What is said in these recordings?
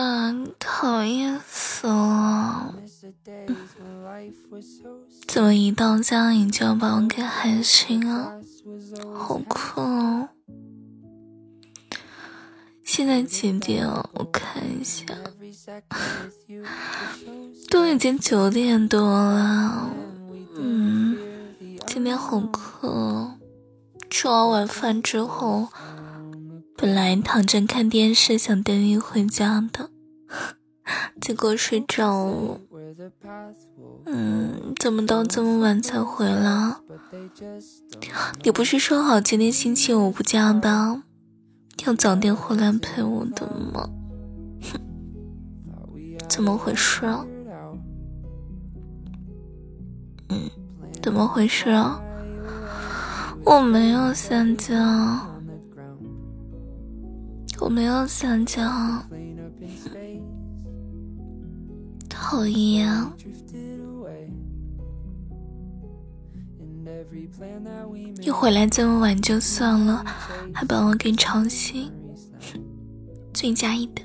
嗯，讨厌死了！怎么一到家你就要把我给喊醒啊？好困哦！现在几点了？我看一下，都已经九点多了。嗯，今天好困。吃完晚饭之后，本来躺着看电视，想等你回家的，结果睡着了。嗯，怎么到这么晚才回来？你不是说好今天星期五不加班，要早点回来陪我的吗？哼，怎么回事啊？嗯，怎么回事啊？我没有想家，我没有想家，讨厌。你回来这么晚就算了，还把我给吵醒，罪加一等。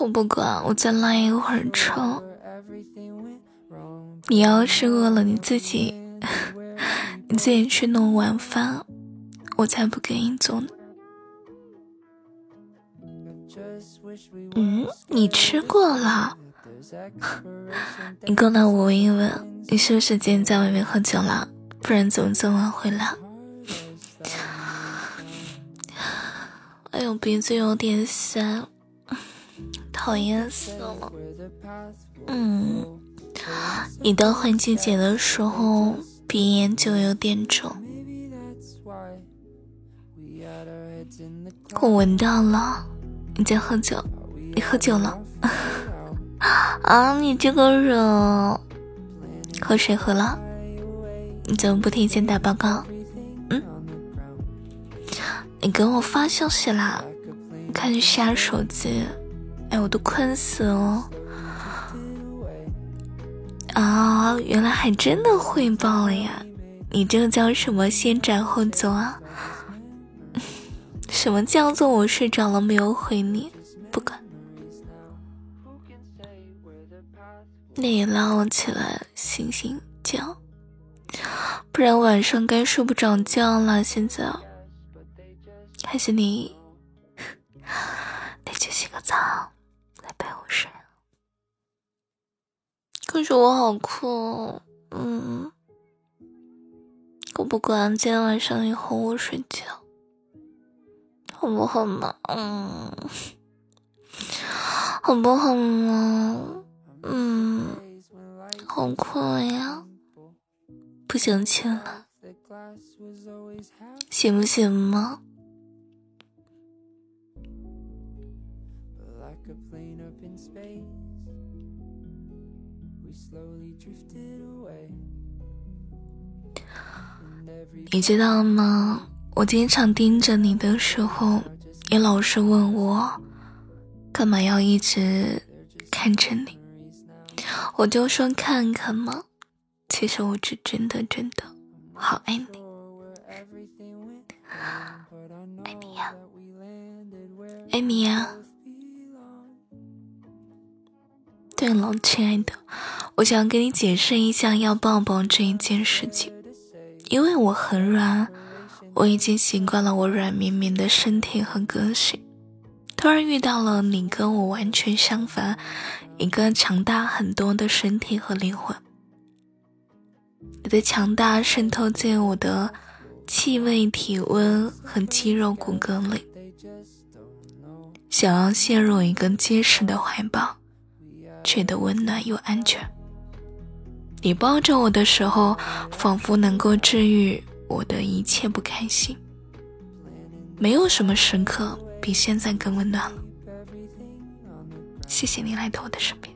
我不管，我再赖一会儿车。你要是饿了，你自己你自己去弄晚饭，我才不给你做呢。嗯，你吃过了。你过来我闻一闻，你是不是今天在外面喝酒了？不然怎么这么晚回来？哎呦，鼻子有点酸，讨厌死了。嗯，你到换季节的时候，鼻炎就有点肿。我闻到了，你在喝酒，你喝酒了。啊！你这个人，喝水喝了？你怎么不提前打报告？嗯？你给我发消息啦？看你下手机，哎，我都困死了。啊！原来还真的汇报了呀！你这个叫什么先斩后奏啊？什么叫做我睡着了没有回你？不管。你拉我起来醒醒觉，不然晚上该睡不着觉了。现在还是你，得去洗个澡来陪我睡。可是我好困，嗯，我不管，今天晚上你哄我睡觉，好不好嘛？嗯，好不好嘛？嗯，好困呀，不想起了，行不行吗？你知道吗？我经常盯着你的时候，你老是问我，干嘛要一直看着你？我就说看看嘛，其实我是真的真的好爱你，爱你呀，爱你呀。对了，亲爱的，我想跟你解释一下要抱抱这一件事情，因为我很软，我已经习惯了我软绵绵的身体和个性，突然遇到了你，跟我完全相反。一个强大很多的身体和灵魂，你的强大渗透进我的气味、体温和肌肉骨骼里，想要陷入一个结实的怀抱，觉得温暖又安全。你抱着我的时候，仿佛能够治愈我的一切不开心。没有什么时刻比现在更温暖了。谢谢你来到我的身边，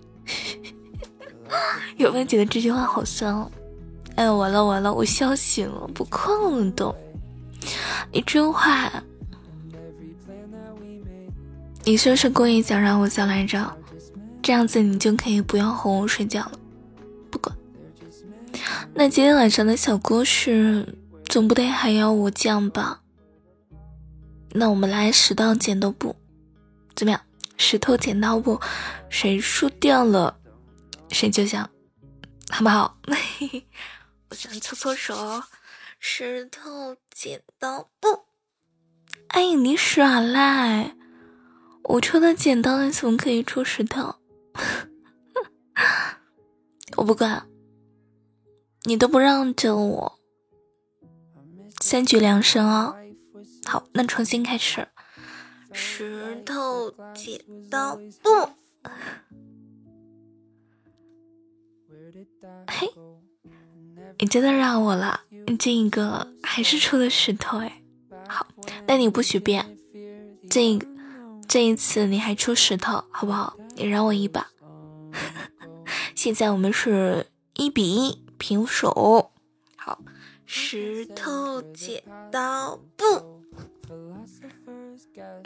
有没有觉得这句话好酸哦？哎，完了完了，我笑醒了，不困了都。你真坏，你是不是故意想让我笑来着？这样子你就可以不要哄我睡觉了。那今天晚上的小故事总不得还要我讲吧？那我们来石头剪刀布，怎么样？石头剪刀布，谁输掉了，谁就想，好不好？我想搓搓手。石头剪刀布，哎，你耍赖！我出的剪刀，你怎么可以出石头？我不管，你都不让着我，三局两胜哦。好，那重新开始。石头剪刀布，嘿，你真的让我了。你这一个还是出的石头哎。好，那你不许变。这这一次你还出石头，好不好？你让我一把。现在我们是一比一平手。好，石头剪刀布。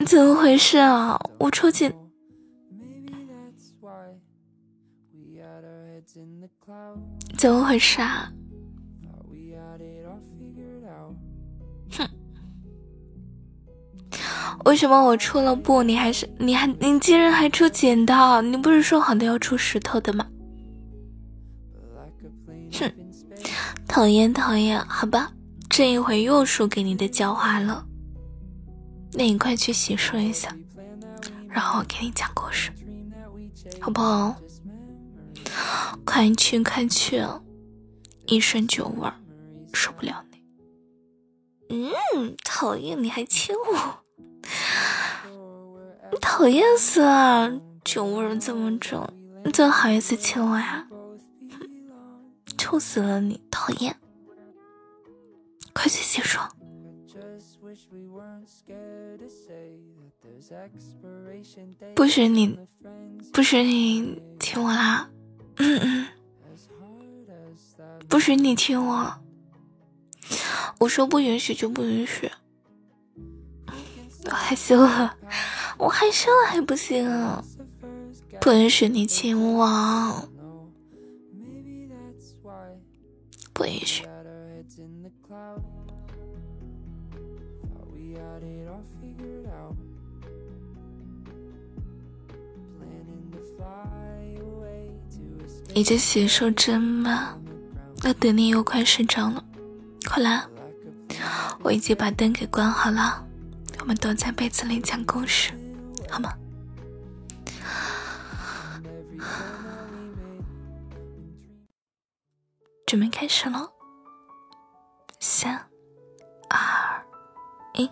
怎么回事啊？我出去。怎么回事啊？哼！为什么我出了布，你还是你还你竟然还出剪刀？你不是说好的要出石头的吗？哼！讨厌讨厌，好吧，这一回又输给你的狡猾了。那你快去洗漱一下，然后我给你讲故事，好不好？快去快去，一身酒味儿，受不了你。嗯，讨厌，你还亲我，你讨厌死了，酒味儿这么重，你怎么好意思亲我呀？臭死了你，讨厌！快去洗漱。不许你，不许你亲我啦！不许你亲我！我说不允许就不允许。我害羞了，我害羞了还不行？不允许你亲我，不允许。你这洗漱真慢，那等你又快睡着了，快来！我已经把灯给关好了，我们躲在被子里讲故事，好吗？准备开始喽，三、二、一。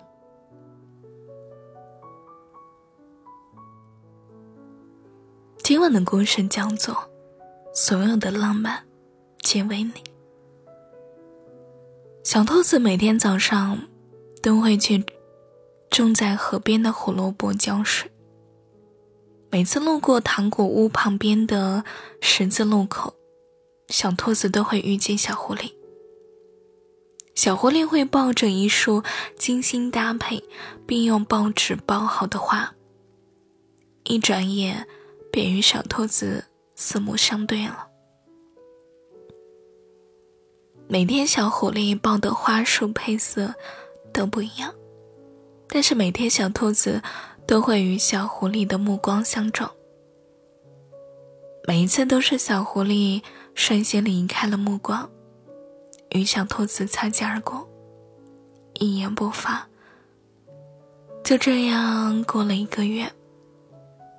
今晚的故事叫做《所有的浪漫皆为你》。小兔子每天早上都会去种在河边的胡萝卜浇水。每次路过糖果屋旁边的十字路口，小兔子都会遇见小狐狸。小狐狸会抱着一束精心搭配并用报纸包好的花，一转眼。便与小兔子四目相对了。每天小狐狸抱的花束配色都不一样，但是每天小兔子都会与小狐狸的目光相撞。每一次都是小狐狸率先离开了目光，与小兔子擦肩而过，一言不发。就这样过了一个月。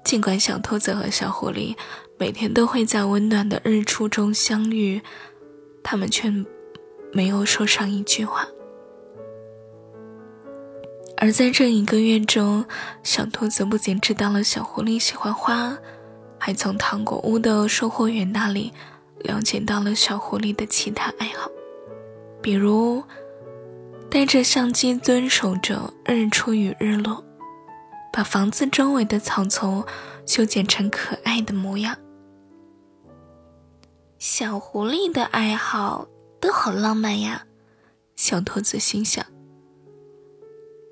尽管小兔子和小狐狸每天都会在温暖的日出中相遇，他们却没有说上一句话。而在这一个月中，小兔子不仅知道了小狐狸喜欢花，还从糖果屋的售货员那里了解到了小狐狸的其他爱好，比如带着相机遵守着日出与日落。把房子周围的草丛修剪成可爱的模样。小狐狸的爱好都好浪漫呀，小兔子心想。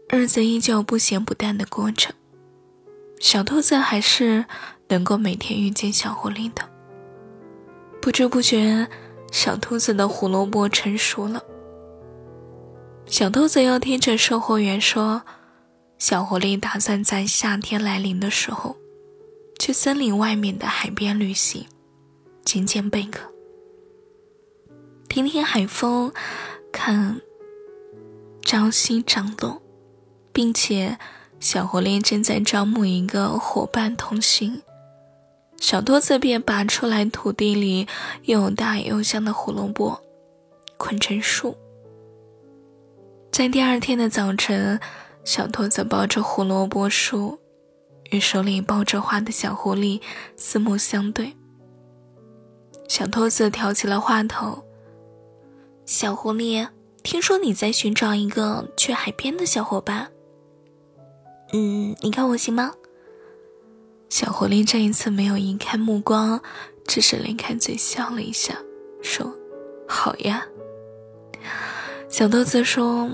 日子依旧不咸不淡的过着，小兔子还是能够每天遇见小狐狸的。不知不觉，小兔子的胡萝卜成熟了。小兔子又听着售货员说。小狐狸打算在夏天来临的时候，去森林外面的海边旅行，捡捡贝壳，听听海风，看朝夕涨落，并且小狐狸正在招募一个伙伴同行。小兔子便拔出来土地里又大又香的胡萝卜，捆成束。在第二天的早晨，小兔子抱着胡萝卜树，与手里抱着花的小狐狸四目相对。小兔子挑起了话头：“小狐狸，听说你在寻找一个去海边的小伙伴。嗯，你看我行吗？”小狐狸这一次没有移开目光，只是咧开嘴笑了一下，说：“好呀。”小兔子说：“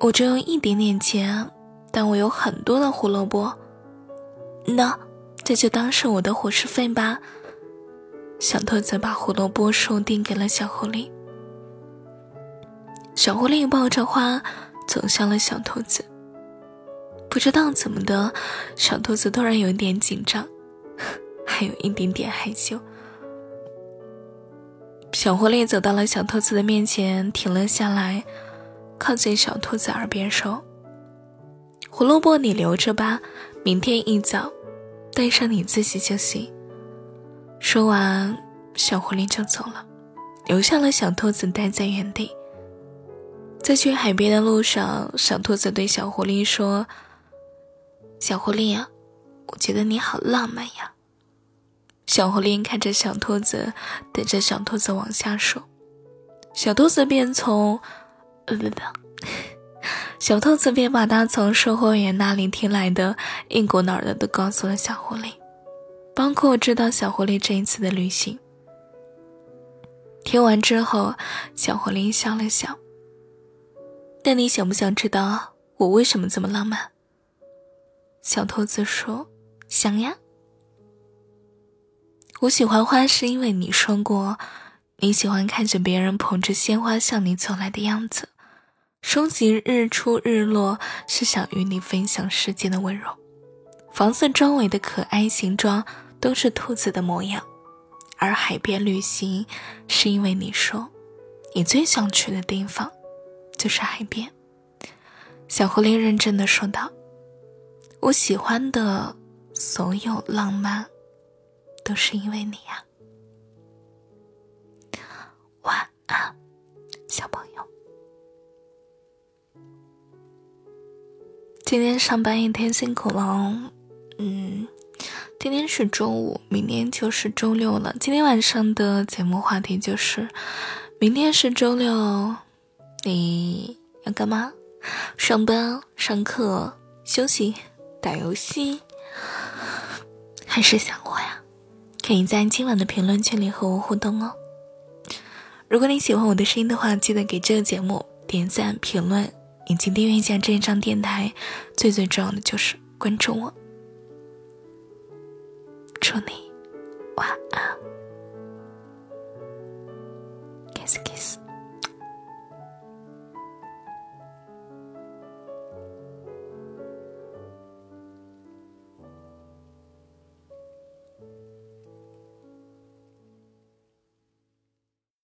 我只有一点点钱，但我有很多的胡萝卜。那这就当是我的伙食费吧。”小兔子把胡萝卜树递给了小狐狸。小狐狸抱着花走向了小兔子。不知道怎么的，小兔子突然有点紧张，还有一点点害羞。小狐狸走到了小兔子的面前，停了下来，靠近小兔子耳边说：“胡萝卜你留着吧，明天一早带上你自己就行。”说完，小狐狸就走了，留下了小兔子待在原地。在去海边的路上，小兔子对小狐狸说。小狐狸呀，我觉得你好浪漫呀。小狐狸看着小兔子，等着小兔子往下说。小兔子便从……呃不不，小兔子便把他从售货员那里听来的一股脑的都告诉了小狐狸，包括知道小狐狸这一次的旅行。听完之后，小狐狸笑了笑。那你想不想知道我为什么这么浪漫？小兔子说：“想呀。我喜欢花，是因为你说过，你喜欢看着别人捧着鲜花向你走来的样子。收集日出日落，是想与你分享世界的温柔。房子周围的可爱形状都是兔子的模样，而海边旅行，是因为你说，你最想去的地方，就是海边。”小狐狸认真的说道。我喜欢的所有浪漫，都是因为你呀。晚安，小朋友。今天上班一天辛苦了，嗯，今天是周五，明天就是周六了。今天晚上的节目话题就是：明天是周六，你要干嘛？上班、上课、休息。打游戏还是想我呀？可以在今晚的评论区里和我互动哦。如果你喜欢我的声音的话，记得给这个节目点赞、评论以及订阅一下这一张电台。最最重要的就是关注我。祝你晚安。